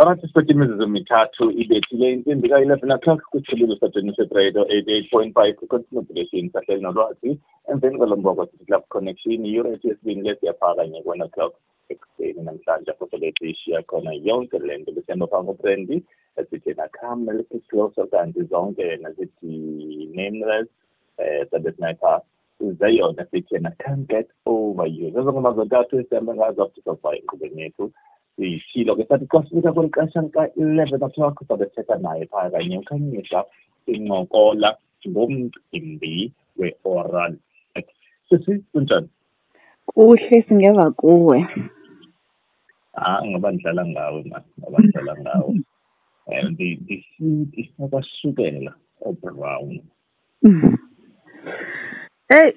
Sanatçı mitatu ibethile insimbi ka-11 o'clock kwisikhululo sagenesis radio 88.5 kucontinue bulletin sahleli nolwazi emveni kwalombo kwasiclub connection iyure ethi yesibini lesiyapha kanye ku-one o'clock ekuseni namhlanje fotolethi ishiya khona yonke le nto besemba phambi kobrandi esithi nakhama lesisihloso kanti zonke yena nasithi nameless eh, um sabe sniper. Zeyona sithi yena i can't get over you. Zezo ngoma zontathu esihambe ngazo after sofa enkqubeni yethu. Siyishilo ke sathi xa sifika kweli xesha lika-eleven o'clock sabe sithetha naye phaa kanye ukhanyisa sincokola ngomcimbi we-oral sisi kunjani kuhle singeva kuwe ah ngoba ndidlala ngawe ma ngoba ndidlala ngawe um ndisiti sakwasukela obrown eyi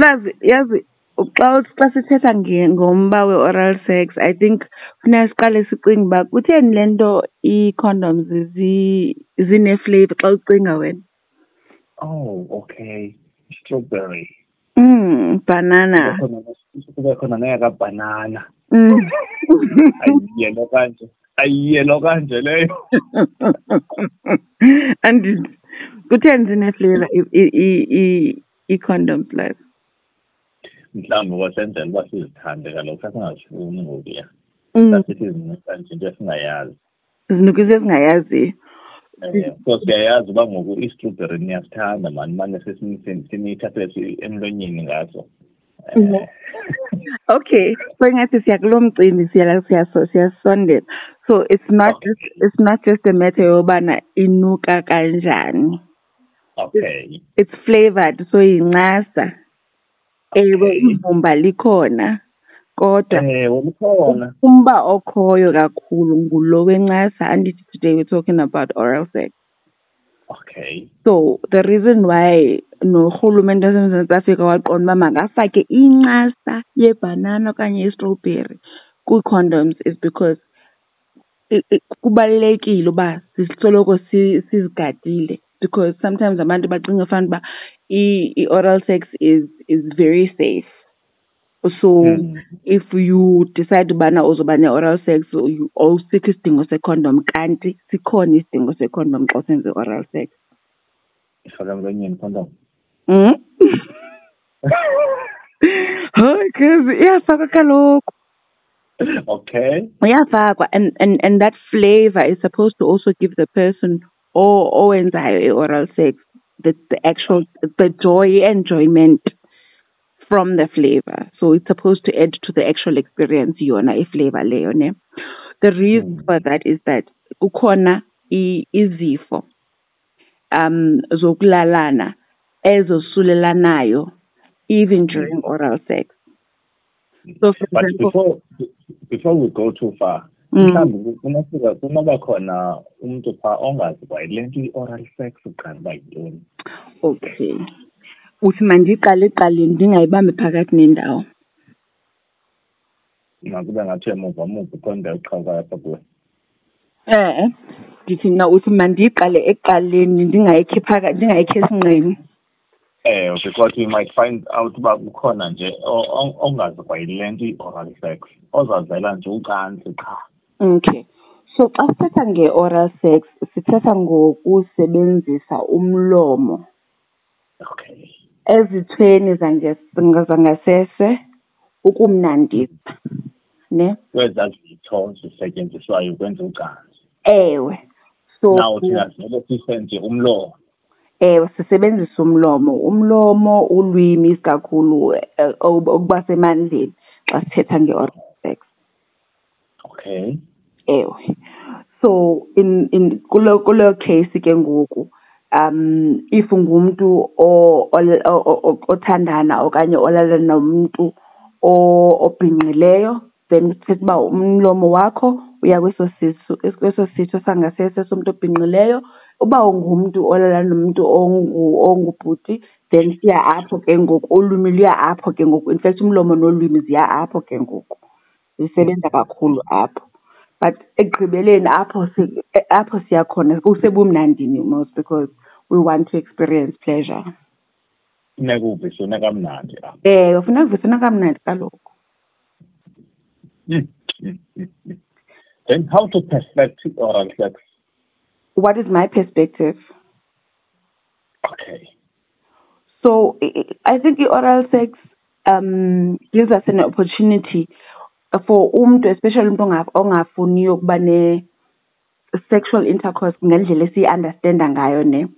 lazi yazi xa xa sithetha ngomba we-oral sex i think funeka siqale sicinge uba kutheni le nto ii-condoms zine-flavour xa ucinga wena? Oh okay. Strawberry. Mm banana. Kube khona neyakabhanana. Mm. ayiyelo kanje ayiyelo kanje leyo. Andidi kutheni zine-flavour ii-condoms life mhlawumbi kwasenzela uba sizithande kaloku sasingazifuni ngokuya Mm. sasithi zinuka nje into esingayazi zinukwisa ezingayaziyo um so siyayazi uba ngoku i-strawberry niyasithanda mani mane siniyithathe emlonyeni ngaso. Mhm. okay. So ingathi siya kulo mcimbi siya siyaso- siyasondela. So it's not just it's not just a matter yobana inuka kanjani. Okay. It's flavored so yincasa ewe hmm. Okay. ivumba likhona kodwa ewe likhona. umba okhoyo kakhulu ngulo wencasa andithi today we're talking about oral sex. Okay. So the reason why norhulumente wasemzantsi afrika waqonda uba makafake incasa yebhanana okanye yestrawberry kwii-condoms is because kubalulekile uba sisoloko si- sizigadile because sometimes abantu bacinga fana uba i- i-oral sex is is very safe. So Mm. if you decide ubana uzoba ne-oral sex you- awusikho isidingo secondom kanti sikhona isidingo secondom xa usenze i-oral sex. Ifaka emlonyeni condom Mm. Cause iyafakwa kaloku. Okay. Iyafakwa and and and that flavor is supposed to also give the person owenzayo i-oral sex the the actual the joy enjoyment from the flavor so it's supposed to add to the actual experience yona iflavor leyo ne the reason Mm. for that is that kukhona izifo um zokulalana ezosulelanayo even during oral sex so for but example before before we go too far Mm. Mhlawumbi kunofika kunoba khona umntu phaa ongazi kwa yile nto i-oral sex uqala uba yintoni. Okay. Uthi mandiqale ekuqaleni ndingayibambi phakathi nendawo. Makube ngathi emuva muva uqonda uqhawuka apha kuwe. E-e ndithi mna uthi mandiyiqale ekuqaleni ndingayikhi phakathi ndingayikhi esinqeni. Eh because you might find out uba kukhona nje o- o- ongazi kwa yile nto i-oral sex ozazela nje ucansi qha. Okay. So xa sithetha nge-oral sex sithetha ngokusebenzisa umlomo. Okay. Ezithweni zangasese ukumnandisa ne? Kwezaa zitho zisetyenziswayo ukwenza ucansi. Ewe. So naw thina sinele sise nje umlomo. Ewe sisebenzisa umlomo. Umlomo ulwimi isikakhulu eh, oku- okuba semandleni xa sithetha nge-oral sex. Okay. Ewe. So in in kulo kulo case ke ngoku um if ngumntu o- ol- o- o- o- othandana okanye olala nomntu obhinqileyo then kuthetha uba umlomo wakho uya kweso sisu kweso sitho sangasese somntu obhinqileyo. Uba ungumntu olala nomntu ongu- ongubhuti then siya apho ke ngoku ulwimi luya apho ke ngoku. In fact umlomo nolwimi ziya apho ke ngoku zisebenza kakhulu apho. But ekugqibeleni apho apho siya khona kusebumnandini most because we want to experience pleasure. Funeka uvise kamnandi apha. Eh ufuna kuvisana kamnandi kaloku. Then how to perfect oral sex what is my perspective? Okay. So i think i-oral sex um gives us an opportunity for umuntu especially umuntu ongafuniyo ukuba ne sexual intercourse ngendlela esiyi-understanda ngayo ne?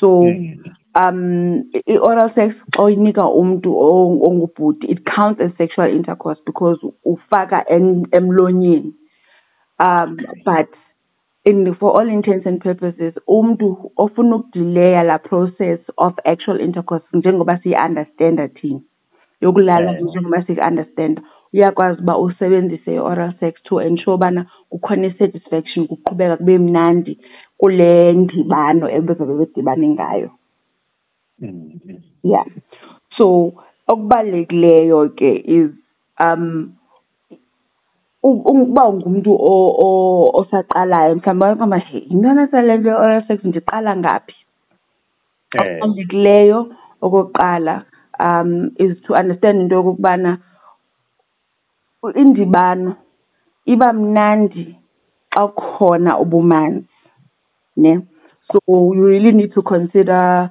So mm. um i-oral sex xa uyinika umuntu ongubhuti it counts as sexual intercourse because ufaka emlonyeni. Um but in for all intents and purposes umuntu ofuna ukudileya la process of actual intercourse njengoba siyi-understanda thina yokulala njengoba siyi-understanda uyakwazi uba usebenzise i-oral sex to ensure ubana kukhona i-satisfaction kuqhubeka kube mnandi kule ndibano ebezobe bedibane ngayo. Yeah. So okubalulekileyo ke is um ukuba ungumntu osaqalayo mhlawumbi kama hey intonasale nto nto oral sex? Ndiqala ngaphi? Okubalulekileyo okokuqala um is to understand into yokokubana indibano iba mnandi xa kukhona ubumanzi ne? So you really need to consider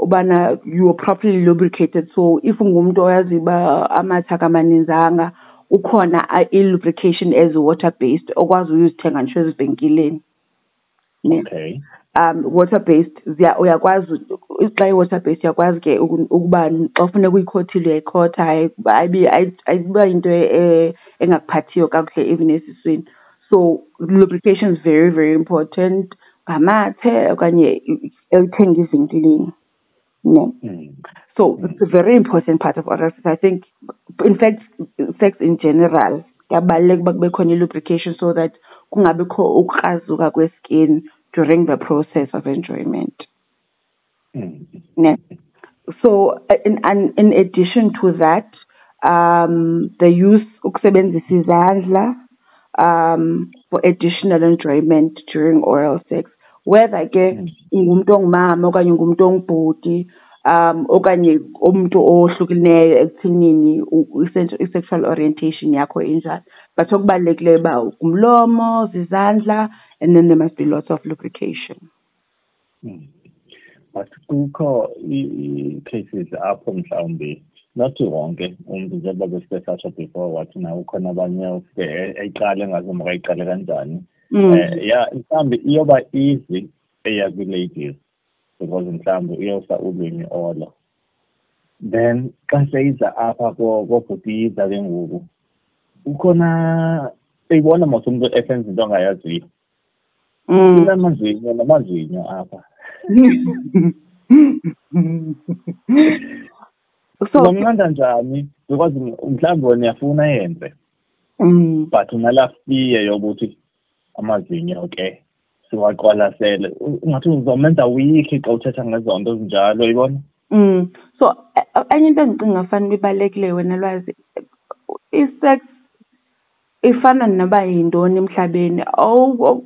ubana you are properly lubricated. So if ungumntu oyazi uba amathe akamaninzanga ukhona i-lubrication ezi-water based okwazi uyozithenga nje ezivenkileni okay. Um water based uyakwazi xa i-water based uyakwazi ke ukuba xa ufuneka uyikhothile uyayikhotha ayiba yinto engakuphathiyo kakuhle even esiswini so lubrication is very very important ngamathe okanye elithenga evenkileni no. Mm. So mm. it's a very important part of oral sex. I think, in fact, sex in general, kuyabaluleka ukuba kube khona lubrication so that kungabikho ukukrazuka kwe-skin during the process of enjoyment. Mm. Ne? So in, in addition to that, um, the use ukusebenzisa izandla um, for additional enjoyment during oral sex. whether ke ngumuntu ongumama okanye ngumuntu ongubhuti um okanye umuntu ohlukileyo ekuthenini i-sexual orientation yakho injani but okubalulekileyo uba umlomo zizandla and then there must be lots of lubrication. Mm. but kukho i-cases apho mhlawumbi not wonke umuntu njengoba besike sasho before wathi nawe ukhona abanye ufike eyiqale ngaze makayiqale kanjani. Eh ya mhlambi iyoba easy eya kwi-ladies because mhlambi uyosa ulwimi olo. Then xa seyiza apha kobhutiyiza ke ngoku ukhona eyibona mos umuntu esenza into angayaziyo inamazinyo namazinyo apha so bamnqanda njani because mhlawumbi wena uyafuna yenze but unala fiye yokuthi amazinyo ke siwaqwalasele ungathi uzomenza wikhi xa uthetha ngezo nto zinjalo yibona mm so enye into endicinga fanele ibalulekile wena lwazi i-sex ifana noba yintoni emhlabeni?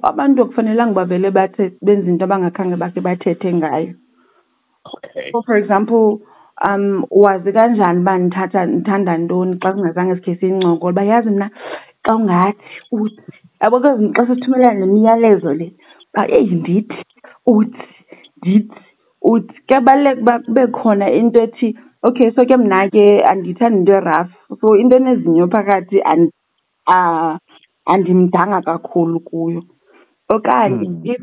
Abantu akufanelanga bavele bathe benze into abangakhange bakhe bathethe ngayo. Okay. So for example um wazi kanjani uba ndithatha ndithanda ntoni xa singazange sikhe siyincoko uba yazi mna xa ungathi uthi yabo ke xa sithumelana nemiyalezo le uba eyi ndithi uthi ndithi uthi. Kuyabaluleka uba kube khona into ethi okay so ke mna ke andiyithandi into eraf so into enezinyo phakathi Ah, andimdanga kakhulu kuyo. Okanye hmm. if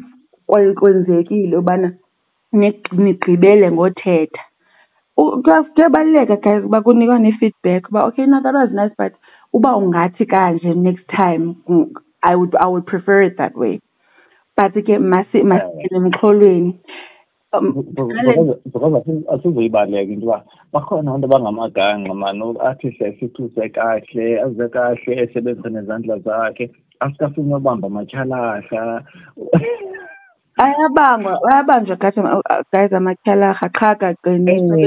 kwenzekile ubana nigqibele ngothetha kuyabaluleka guys uba kunikwane ne-feedback uba okay na that was nice but uba ungathi kanje next time I would I would prefer it that way. But ke masingene emxholweni. Because asizoyibaleka into uba bakhona abantu abangamagangqa mani athi hle sithuse kahle aze kahle esebenzise nezandla zakhe asikafuni ubamba amatyhalahla ayabangwa ayabanjwa guys amatyhalarha qha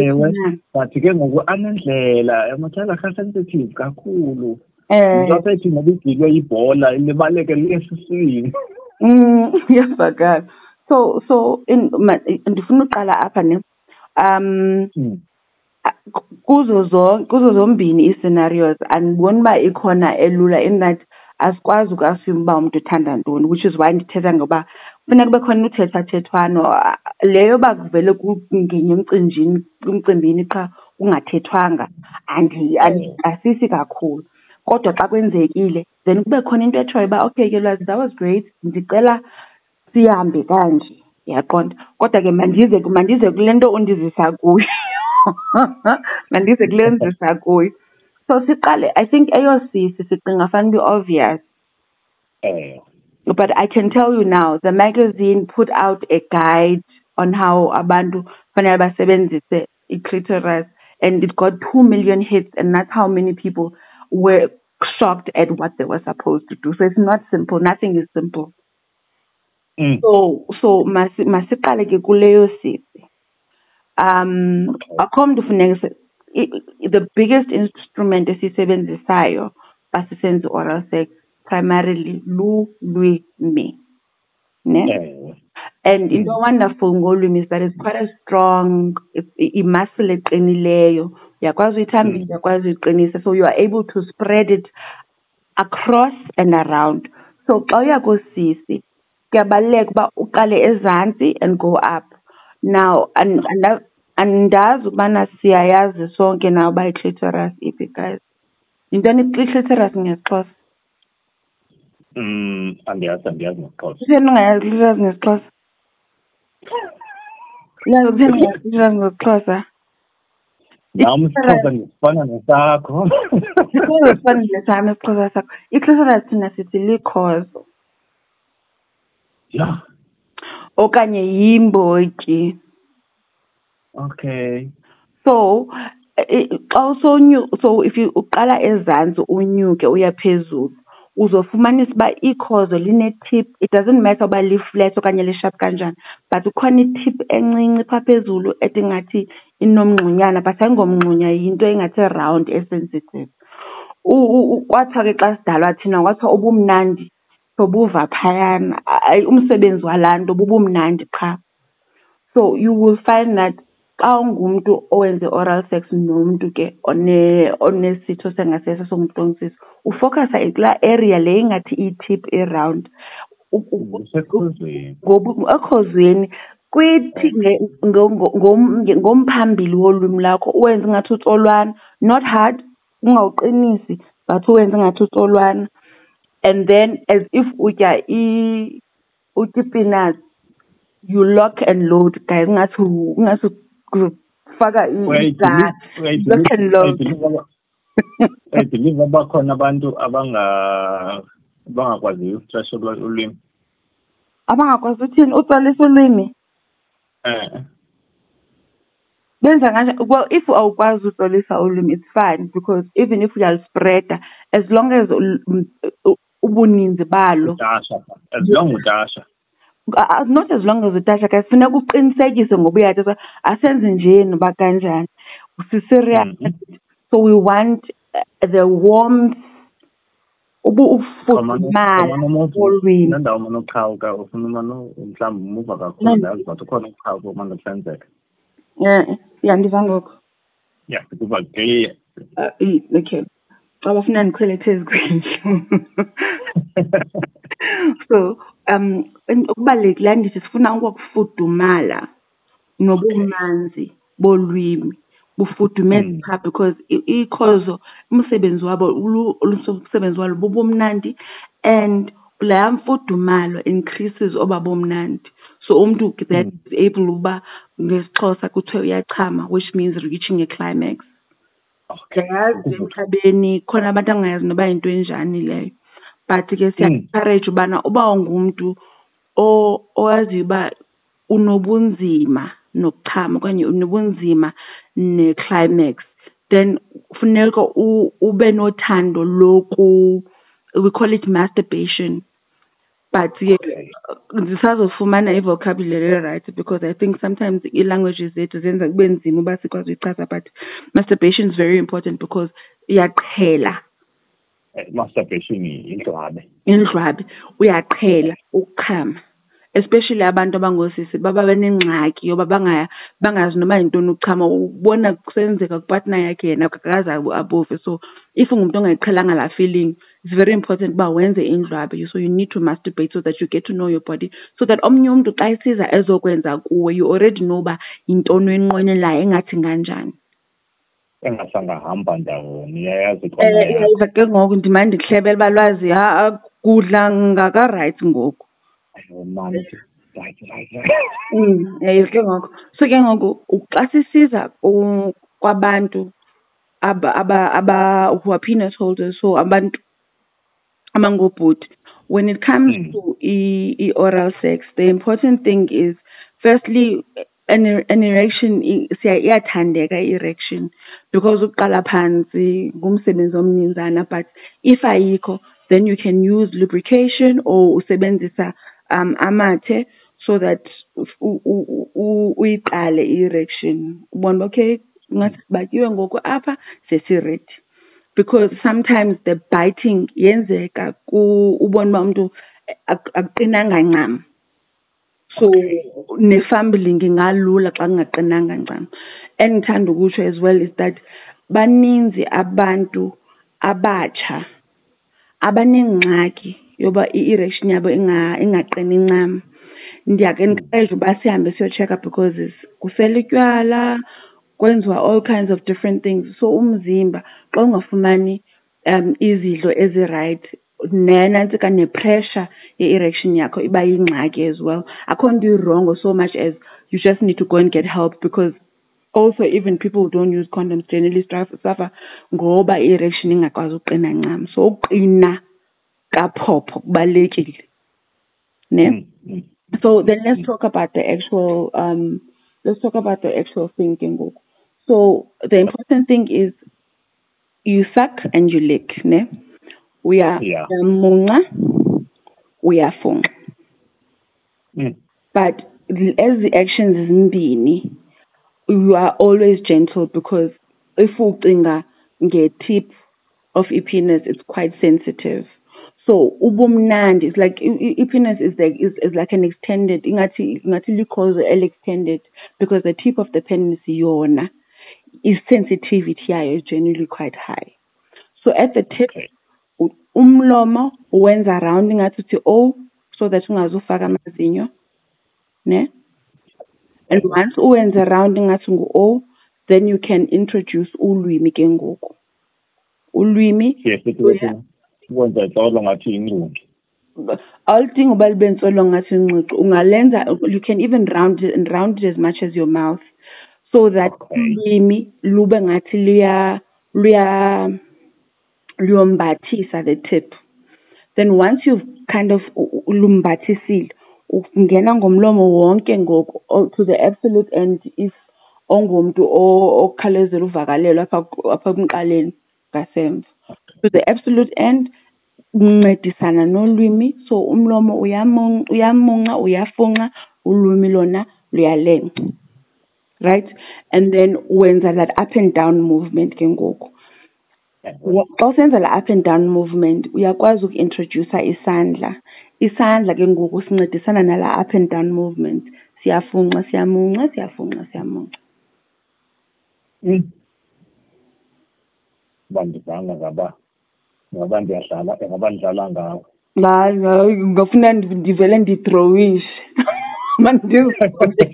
ewe but ke ngoku anendlela amatyhalarha sensitive kakhulu. Um into asethi ngoba igilwe ibhola libaleke liye esiswini um iyavakala so so ndifuna uqala apha ne um kuzo zonke kuzo zombini ii-scenarios andiboni uba ikhona elula in that asikwazi uku-assume uba umntu uthanda ntoni which is why ndithetha ngoba kufuneka kube khona uthethathethwano leyo uba kuvele kungenye emcinjini emcimbini qha kungathethwanga andikasisi kakhulu. Kodwa xa kwenzekile then kube khona into etshoyo uba okay ke lwazi that was great. Ndicela sihambe kanje uyaqonda? Kodwa ke mandize mandize kule nto undizisa kuyo. Mandize kule ndizisa kuyo. So siqale i think eyosisi sicinga fanuba i-obvious eh. But i can tell you now the magazine put out a guide on how abantu fanele basebenzise i-clitoris and it got two million hits and that's how many people were shocked at what they were supposed to do. So it's not simple. Nothing is simple Mm. so so masi masiqale ke kuleyo sisi. Um akho mntu funeka the biggest instrument esiyisebenzisayo xa sisenza oral sex primarily lulwimi ne? And into wonderful ngolwimi is that it's quite a strong imuscle eqinileyo. Uyakwazi uyithambisa uyakwazi uyiqinisa so you are able to spread it across and around. So xa uya koosisi kuyabaluleka uba uqale ezantsi and go up. Now andazi ukubana siyayazi sonke na uba i-clitoris i-penis. Yintoni i-clitoris ngesiXhosa? Mm, andiyazi, andiyazi ngesiXhosa. Kutheni ungayazi i-clitoris ngesiXhosa? Uyazi kutheni ungayazi i-clitoris ngesiXhosa? Nam isiXhosa ndisifana nesakho. Isixhosa sifana nesam isiXhosa sakho. I-clitoris thina sithi likhozo. Okanye yimbotyi. Okay. So xa usonyu so if you uqala ezantsi unyuke uya phezulu uzofumanisa uba ikhozo line-tip it doesn't matter uba li-flat okanye li-sharp kanjani but ukhona i-tip encinci phaa phezulu ethi ngathi inomngxunyana but ayingomngxunya yinto engathi round esensitive. Kwathiwa ke xa sidalwa thina kwathiwa ubumnandi sobuva phayana. Umsebenzi walaa nto bubumnandi qha. So you will find that xa ungumntu owenze oral sex nomntu ke onesitho sengasese songumntu ongusisi ufokhasa kulaa area le ingathi iyi-tip i-round. Ekhozweni kwithi ngomphambili wolwimi lakho uwenze ingathi utsolwana not hard ungawuqinisi but uwenze ingathi utsolwana. And then as if utya utya ipinats you lock and load guys ungathi ungathi faka igatsi lock and load. I believe bakhona abantu abanga abangakwaziyo ustressha ulwimi. Abangakwazi uthini utsalisa ulwimi. Eh benza kanje well if awukwazi utsolisa ulwimi it's fine because even if uyalispreada as long as ubuninzi balo. Utasha as long utasha not as long as utasha guys funeka uqinisekise ngoba uyathetha asenze nje noba kanjani. Siserious so we want the warmth ubufudumala wolwimi nendawo umane uqhawuka ufuna umane mhlawumbi umuva kakhulu ndazi but ukhona ukuqhawuka umane kuhlenzeka um ya ndiva ngoko. Ya kuba clear. Okay. Xa bafuna ndikhwele phezu kwendlu. So um okubalulekileyo ndithi sifuna ukufudumala nobumanzi bolwimi. Bufudumeze phaa because ikhozo umsebenzi wabo umsebenzi walo bubumnandi and laa mfudumalo increases oba bomnandi so umntu that is able uba ngesixhosa kuthiwe uyachama which means reaching a climax. Ndiyayazi emhlabeni khona abantu abangayazi noba yinto enjani leyo. But ke siya-encourage ubana uba ungumntu owaziyo uba unobunzima nokuchama okanye unobunzima ne-climax then funeka ube nothando loku we call it masturbation. But ke ndisazofumana i-vocabulary right because i think sometimes ii-languages zethu zenza kube nzima uba sikwazi uyichaza but masturbation is very important because iyaqhela. Masturbation yindlwabe. Indlwabe uyaqhela ukuchama especially abantu abangoosisi baba benengxaki yoba bangazi noba yintoni ukuchama ubona kusenzeka kupartner yakhe yena kakaze above so if ungumntu ongayiqhelanga laa feeling it's very important uba wenze indlwabi. So you need to masturbate so that you get to know your body so that omnye umntu xa isiza ezokwenza kuwe you already know uba yintoni oyinqwenelayo engathi nganjani. Engasangahamba ndawoni iyayazi um ke ngoku ndimane ndikuhlebela uba lwazi ha kudla ngakarayithi ngoku. Mani right right Mm, yayizi ke ngoku so ke ngoku xa sisiza kwabantu aba aba aba who are penis holders so abantu amangobhuti when it comes Mm. to i, i oral sex the important thing is firstly an, an erection i- siya- iyathandeka i-erection because uqala phansi ngumsebenzi omninzana but if ayikho then you can use lubrication or usebenzisa um amathe so that u- u- u- uyiqale i-erection ubona uba okay ngathi sibakiwe ngoku apha sesiredi because sometimes the biting yenzeka ku ubona uba umntu ak- akuqinanga ncam. So ne-fumbling ingalula xa kungaqinanga ncam. Endithanda ukutsho as well is that baninzi abantu abatsha abanengxaki yoba i-erection yabo ingaqini ncam. Ndiyaku-encouraja uba sihambe siyotsheka because kuselwa utywala kwenziwa all kinds of different things so umzimba xa ungafumani um, izidlo ezirayithi nantsika ne-pressure ye-erection yakho iba yingxaki as well. Akho nto irongo so much as you just need to go and get help because also even people who don't use condoms generally suffer ngoba i-erection ingakwazi uqina ncam. So ukuqina. Kaphopho kubalulekile ne? Mm, mm. so then let's talk about the actual um let's talk about the actual thing ke ngoku. So the important thing is you suck and you lick ne? Uya Yeah. uyamunca uyafunxa Mm. but as the actions zimbini you are always gentle because if ucinga nge-tip of i-penis it's quite sensitive so ubumnandi it's like i- i- i-penis is like is, is like an extended ingathi ingathi likhozo eli-extended because the tip of the penis yona. Is sensitivity yayo is generally quite high. So at the tip Okay. u- umlomo wenza round ingathi uthi o so that ungazufaka amazinyo ne? And once uwenze round ingathi ngu-o then you can introduce ulwimi ke ngoku. Ulwimi Yes, it Uya- was kwenza tsolo ngathi inqunqi awulidingi uba libe ntsolo ngathi ncucu ungalenza you can even round it and round it as much as your mouth so that Okay. ulwimi lube ngathi luya luya luyombathisa the tip. Then once you've kind of u- u- lumbathisile ungena ngomlomo wonke ngoku o- to the absolute end if ongumntu o- okhalezela uvakalelo apha ku- apha emqaleni ngasemva. To the absolute end uncedisana nolwimi. So umlomo uyamun- uyamunca uyafunxa ulwimi lona luyalenca right? And then wenza that up and down movement ke ngoku. Wa- xa usenza la up and down movement uyakwazi uku-introducer isandla. Isandla ke ngoku sincedisana nala up and down movement. Siyafunxa siyamunca siyafunxa siyamunca. Mm. uba ndivanga ngaba ngaba ndiyadlala ngaba ndidlala ngawo hayi hayi ngafuna ndi- ndivele ndidrowishe. Mandiziqonde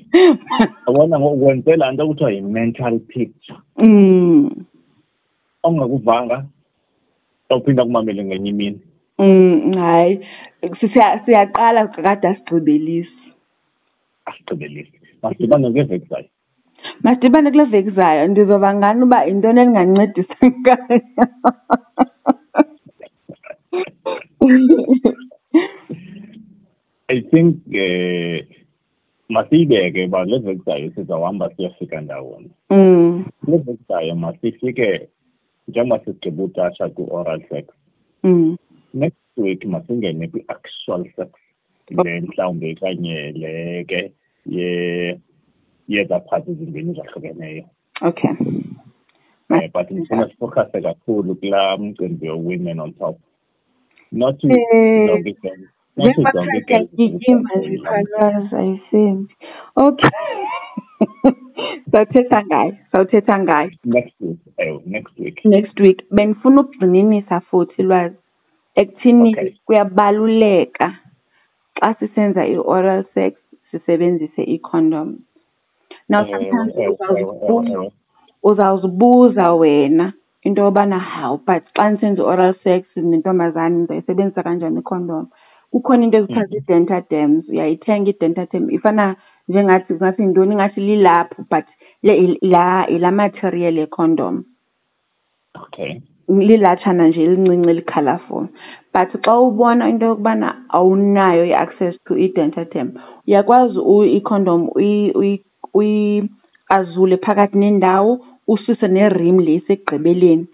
yabona ngoku wenze laa nto kuthiwa yi-mental picture. Mm. Ongakuvanga awuphinda kumamele ngenye imini. Mm hayi siya- siyaqala kade asigqibelisi. Asigqibelisi. Masidibane ngeveki masidibane kule veki zayo ndizoba ngani uba yintoni endingancedisa ngayo? i think um masiyibeke uba le veki zayo sizawuhamba siyofika ndawoni. Mm. Le veki zayo masifike njengoba sisigqiba utasha kwi-oral sex. Mm. Next week masingene kwi-actual sex. Le mhlawumbi kanye le ke ye yeza phathi ezimbini zahlukeneyo okay. Um but ndifuna sifokhase kakhulu kulaa mcimbi wo-women on top. Not to Eh, zonke izinto not to zonke Ngiyakugijima zikhalaza ayisembi okay. Sawuthetha ngayo sawuthetha ngayo next week ewe next week. Next week. Benifuna ukugxininisa futhi lwazi. Ekuthini Okay. kuyabaluleka xa sisenza i-oral sex sisebenzise i-condom. Now Ewe, sometimes ewe, ewe, ewe, uzawuzibuza- ewe. uzawuzibuza wena into yobana hawu but xa ndisenza i-oral sex nentombazane ndizayisebenzisa kanjani i-condom? Kukhona into ezithiwa Mhm. zii-dentaderms uyayithenga i-dentaderm ifana njengathi ngathi yintoni? Ngathi lilaphu but le la ila material ye-condom. Okay. Lilatshana nje elincinci eli-colourful but xa ubona into yokubana awunayo i-access to i-dentaterm uyakwazi u- i-condom uyi- uyi- uyikrazule phakathi nendawo ususe nerim le isekugqibeleni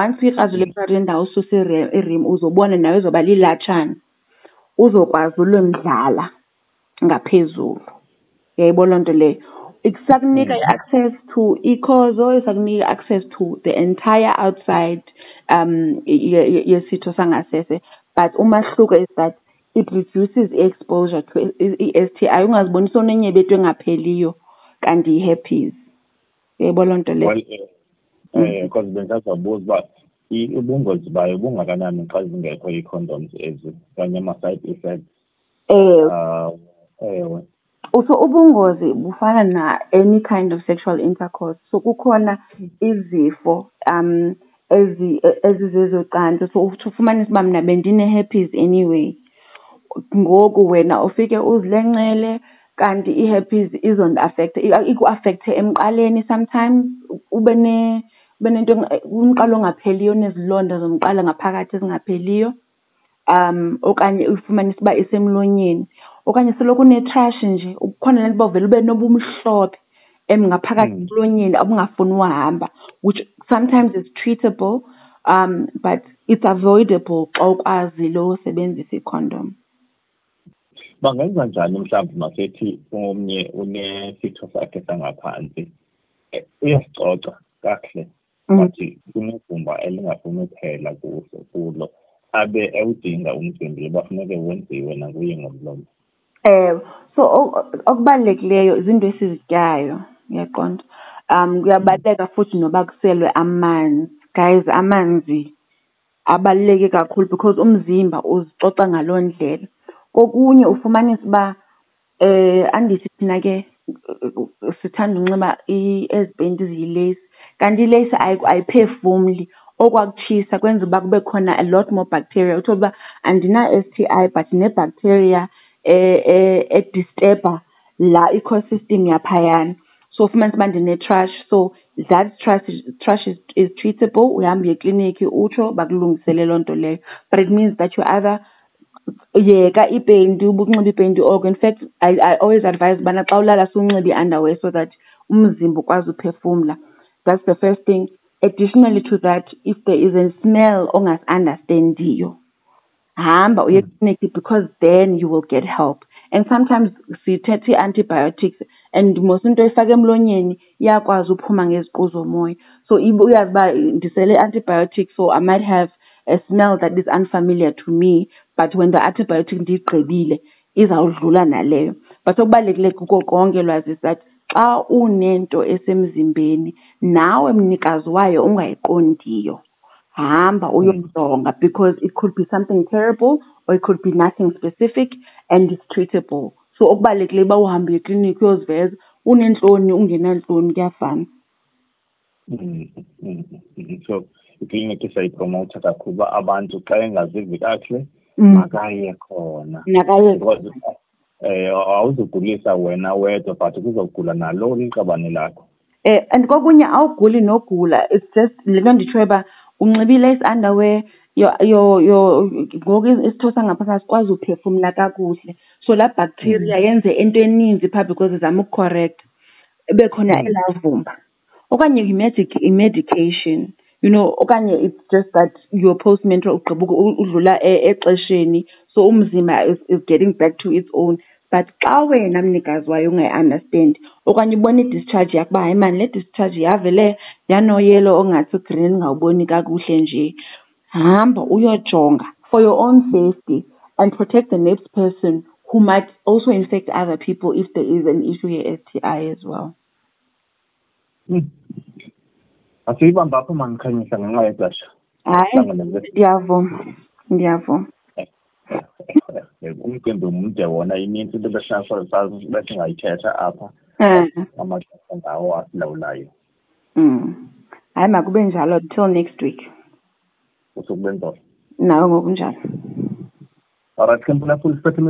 once uyikrazule Mm. nendawo ususe iri- irim uzobona nawe izoba lilatshana. Uzokwazi ulwendlala ngaphezulu. Uyayibona loo nto leyo. Isakunika Mhm. i-access to ikhozo isakunika i-access to the entire outside um ye- ye- yesitho sangasese. But umahluko is that it reduces i-exposure to i-S_T_I ungaziboni sowunenyebethu engapheliyo kanti yi-herpes uyayibona loo nto leyo well eh, eh because bendisazabuza uba i- ubungozi bayo bungakanani xa zingekho ii-condoms ezi okanye ama-side effects? Eh um ewe. So ubungozi bufana na any kind of sexual intercourse? So kukhona izifo um ezi ezizezocansi so uthi ufumanise uba mna bendine-herpes anyway. Ngoku wena ufike uzilencele kanti i-herpes izondiafektha ikuafekthe emqaleni sometimes ube ne ube nento enga- umqala ongapheliyo onezilonda zomqala ngaphakathi ezingapheliyo um okanye ufumanise uba isemlonyeni okanye selokhu une-trash nje kukhona le nto uba uvele ube nobumhlophe em ngaphakathi Mm. emlonyeni obungafuni uhamba which sometimes is treatable um but it's avoidable xa ukwazile usebenzisa i-condom bangenza njani mhlawumbi masithi omnye unesitho sakhe sangaphantsi eh, uyasicoca kakuhle Mm. but kunevumba elingafuni uphela kuso kulo abe ewudinga umcimbi lo bafuneke wenziwe nakuye ngomlomo. Ewe so o- okubalulekileyo izinto esizityayo uyaqonda um kuyabaluleka futhi noba kuselwe amanzi. Guys amanzi abaluleke kakhulu because umzimba uzicoca ngaloo ndlela. Kokunye ufumanise uba eh andithi thina ke sithanda unxiba ezi penti ziyilesi. Kanti ilesi ayi- ayiphefumli. Okwakutshisa kwenza uba kube khona a lot more bacteria. Uthola uba andina-S T I but ne-bacteria eh eh edisturba la ecosystem yaphayana. So ufumanise uba ndine-trash so that trash is, treatable. Uyahamba uye ekliniki utsho bakulungisele loo nto leyo. But it means that you either yeka ipenti ubukunxiba ipenti oko. In fact I, I always advise ubana xa ulala sunxibe i-underwear so that umzimba ukwazi uphefumla. That's the first thing. Additionally to that if there is a smell ongasi-understandiyo hamba uye hmm. ekliniki because then you will get help. And sometimes sithetha ii-antibiotics and mos into oyifaka emlonyeni iyakwazi uphuma ngeziqu zomoya so uyazi uba ndisele antibiotics so i might have a smell that is unfamiliar to me but when the antibiotic ndiyigqibile izawudlula naleyo. But okubalulekileyo kuko konke lwazi is that xa unento esemzimbeni nawe mnikazi wayo ungayiqondiyo hamba uyoyijonga because it could be something terrible or it could be nothing specific and it's treatable. So okubalulekileyo uba uhambe uye ekliniki uyoziveza unentloni ungenantloni kuyafana. Mm-hmm. Mm-hmm. So ikliniki siyayipromowutha kakhulu uba abantu xa engazivi kakuhle makaye khona. Nakaye. Because eh awuzugulisa wena wedwa but kuzogula nalo liqabane lakho. Eh and kokunye awuguli nogula. It's just le nto nditshoyo uba unxibile isi-underwear yo yo yo ngoku isitho sangaphakathi sikwazi uphefumla kakuhle. So laa bacteria yenze into eninzi phaa because izama ukucorrecta ibe khona Mm. elaa vumba. Okanye i-medic i-medication. You know okanye it's just that your postmenstrual ugqiba udlula exesheni so umzimba is, is getting back to its own but xa wena mnikazi wayo ungayi-understand okanye ubona i-discharge yakho uba hayi mani le discharge yavele yanoyelo ongathi ugreen ngawuboni kakuhle nje hamba uyojonga for your own safety and protect the next person who might also infect other people if there is an issue ye-STI as well. Mm. Asiyibamba apho mandikhanyisa ngenxa yexesha Hayi, Hlangana nje. ndiyavuma. ndiyavuma umcimbi mde wona inintsi into besingayithetha apha. Um amaxesha ngawo asilawulayo. Mm. hayi makube njalo. Until next week. Usuku benzola nawe ngokunjalo. Alright khe mfuna full spectrum